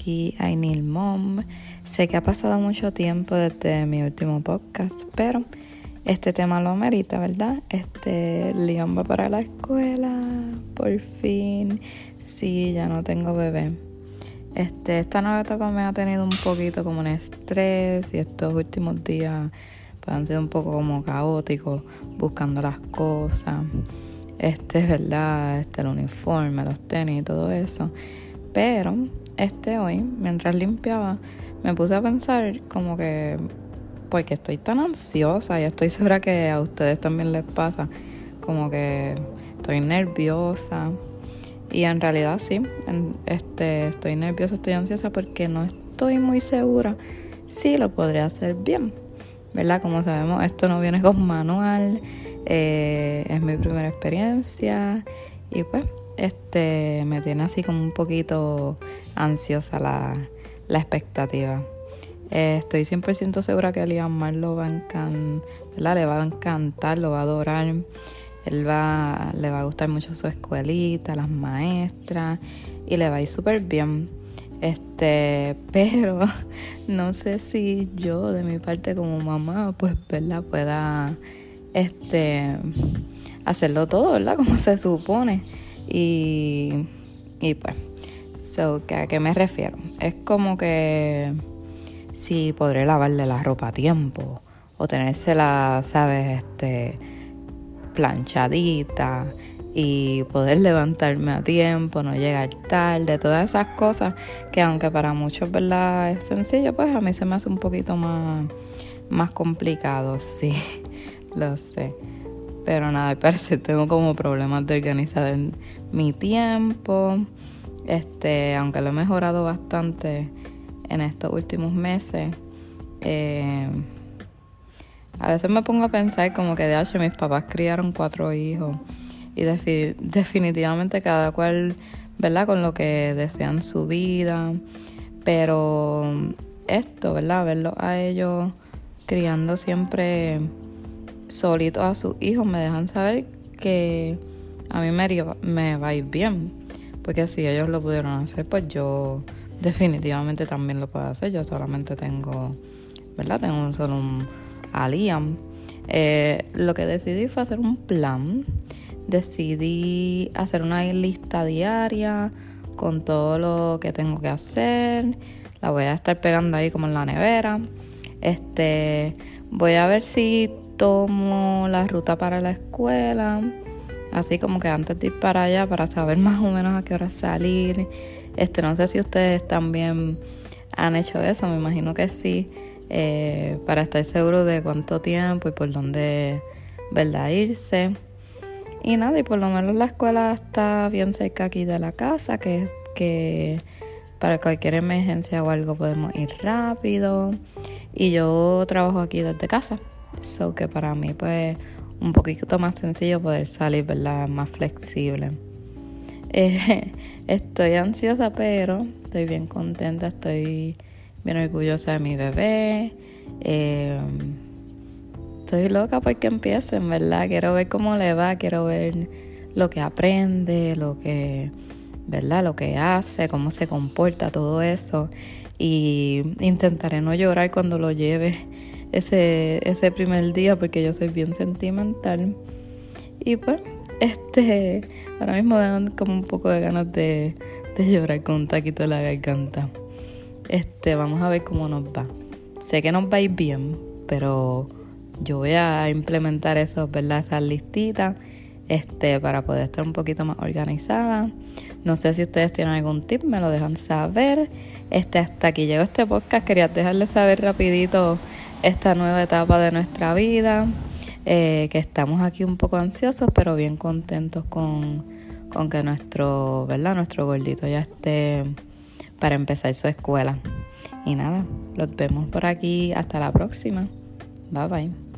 aquí Ainil Mom. Sé que ha pasado mucho tiempo desde mi último podcast, pero este tema lo amerita, ¿verdad? Este Leon va para la escuela, por fin. Sí, ya no tengo bebé. Este, esta nueva etapa me ha tenido un poquito como un estrés y estos últimos días pues, han sido un poco como caóticos, buscando las cosas. Este es verdad, este el uniforme, los tenis y todo eso. Pero este hoy, mientras limpiaba, me puse a pensar como que, porque estoy tan ansiosa y estoy segura que a ustedes también les pasa, como que estoy nerviosa. Y en realidad sí, este, estoy nerviosa, estoy ansiosa porque no estoy muy segura si lo podría hacer bien. ¿Verdad? Como sabemos, esto no viene con manual, eh, es mi primera experiencia y pues este me tiene así como un poquito ansiosa la, la expectativa. Eh, estoy 100% segura que Liam Mar lo va a encantar, le va a encantar, lo va a adorar. Él va, le va a gustar mucho su escuelita, las maestras y le va a ir súper bien. Este, pero no sé si yo de mi parte como mamá, pues, ¿verdad? Pueda, este, hacerlo todo, ¿verdad? Como se supone. Y, y pues, ¿a qué me refiero? Es como que si podré lavarle la ropa a tiempo o tenérsela, ¿sabes? Este, planchadita y poder levantarme a tiempo, no llegar tarde, todas esas cosas que aunque para muchos ¿verdad? es sencillo, pues a mí se me hace un poquito más, más complicado, sí, lo sé. Pero nada, parece tengo como problemas de organizar en mi tiempo. Este, aunque lo he mejorado bastante en estos últimos meses. Eh, a veces me pongo a pensar como que de hecho mis papás criaron cuatro hijos y definitivamente cada cual, ¿verdad? Con lo que desean su vida. Pero esto, ¿verdad? Verlo a ellos criando siempre solitos a sus hijos me dejan saber que a mí me, me va a ir bien. Porque si ellos lo pudieron hacer, pues yo definitivamente también lo puedo hacer. Yo solamente tengo, ¿verdad? Tengo solo un a Liam. Eh, lo que decidí fue hacer un plan. Decidí hacer una lista diaria con todo lo que tengo que hacer. La voy a estar pegando ahí como en la nevera. Este, voy a ver si tomo la ruta para la escuela. Así como que antes de ir para allá para saber más o menos a qué hora salir. Este, no sé si ustedes también han hecho eso, me imagino que sí. Eh, para estar seguro de cuánto tiempo y por dónde ¿verdad? irse. Y nada, y por lo menos la escuela está bien cerca aquí de la casa, que es que para cualquier emergencia o algo podemos ir rápido. Y yo trabajo aquí desde casa, so que para mí pues un poquito más sencillo poder salir, ¿verdad? Más flexible. Eh, estoy ansiosa, pero estoy bien contenta, estoy bien orgullosa de mi bebé. Eh, estoy loca porque empiecen, ¿verdad? Quiero ver cómo le va, quiero ver lo que aprende, lo que, ¿verdad? Lo que hace, cómo se comporta, todo eso. Y intentaré no llorar cuando lo lleve ese, ese primer día porque yo soy bien sentimental. Y pues, este, ahora mismo dan como un poco de ganas de, de llorar con un taquito de la garganta. Este, vamos a ver cómo nos va. Sé que nos va a ir bien, pero yo voy a implementar eso, ¿verdad? Esas listitas, este, para poder estar un poquito más organizada. No sé si ustedes tienen algún tip, me lo dejan saber. Este, hasta aquí llegó este podcast. Quería dejarles saber rapidito esta nueva etapa de nuestra vida. Eh, que estamos aquí un poco ansiosos, pero bien contentos con, con que nuestro, ¿verdad? Nuestro gordito ya esté para empezar su escuela. Y nada, los vemos por aquí. Hasta la próxima. Bye bye.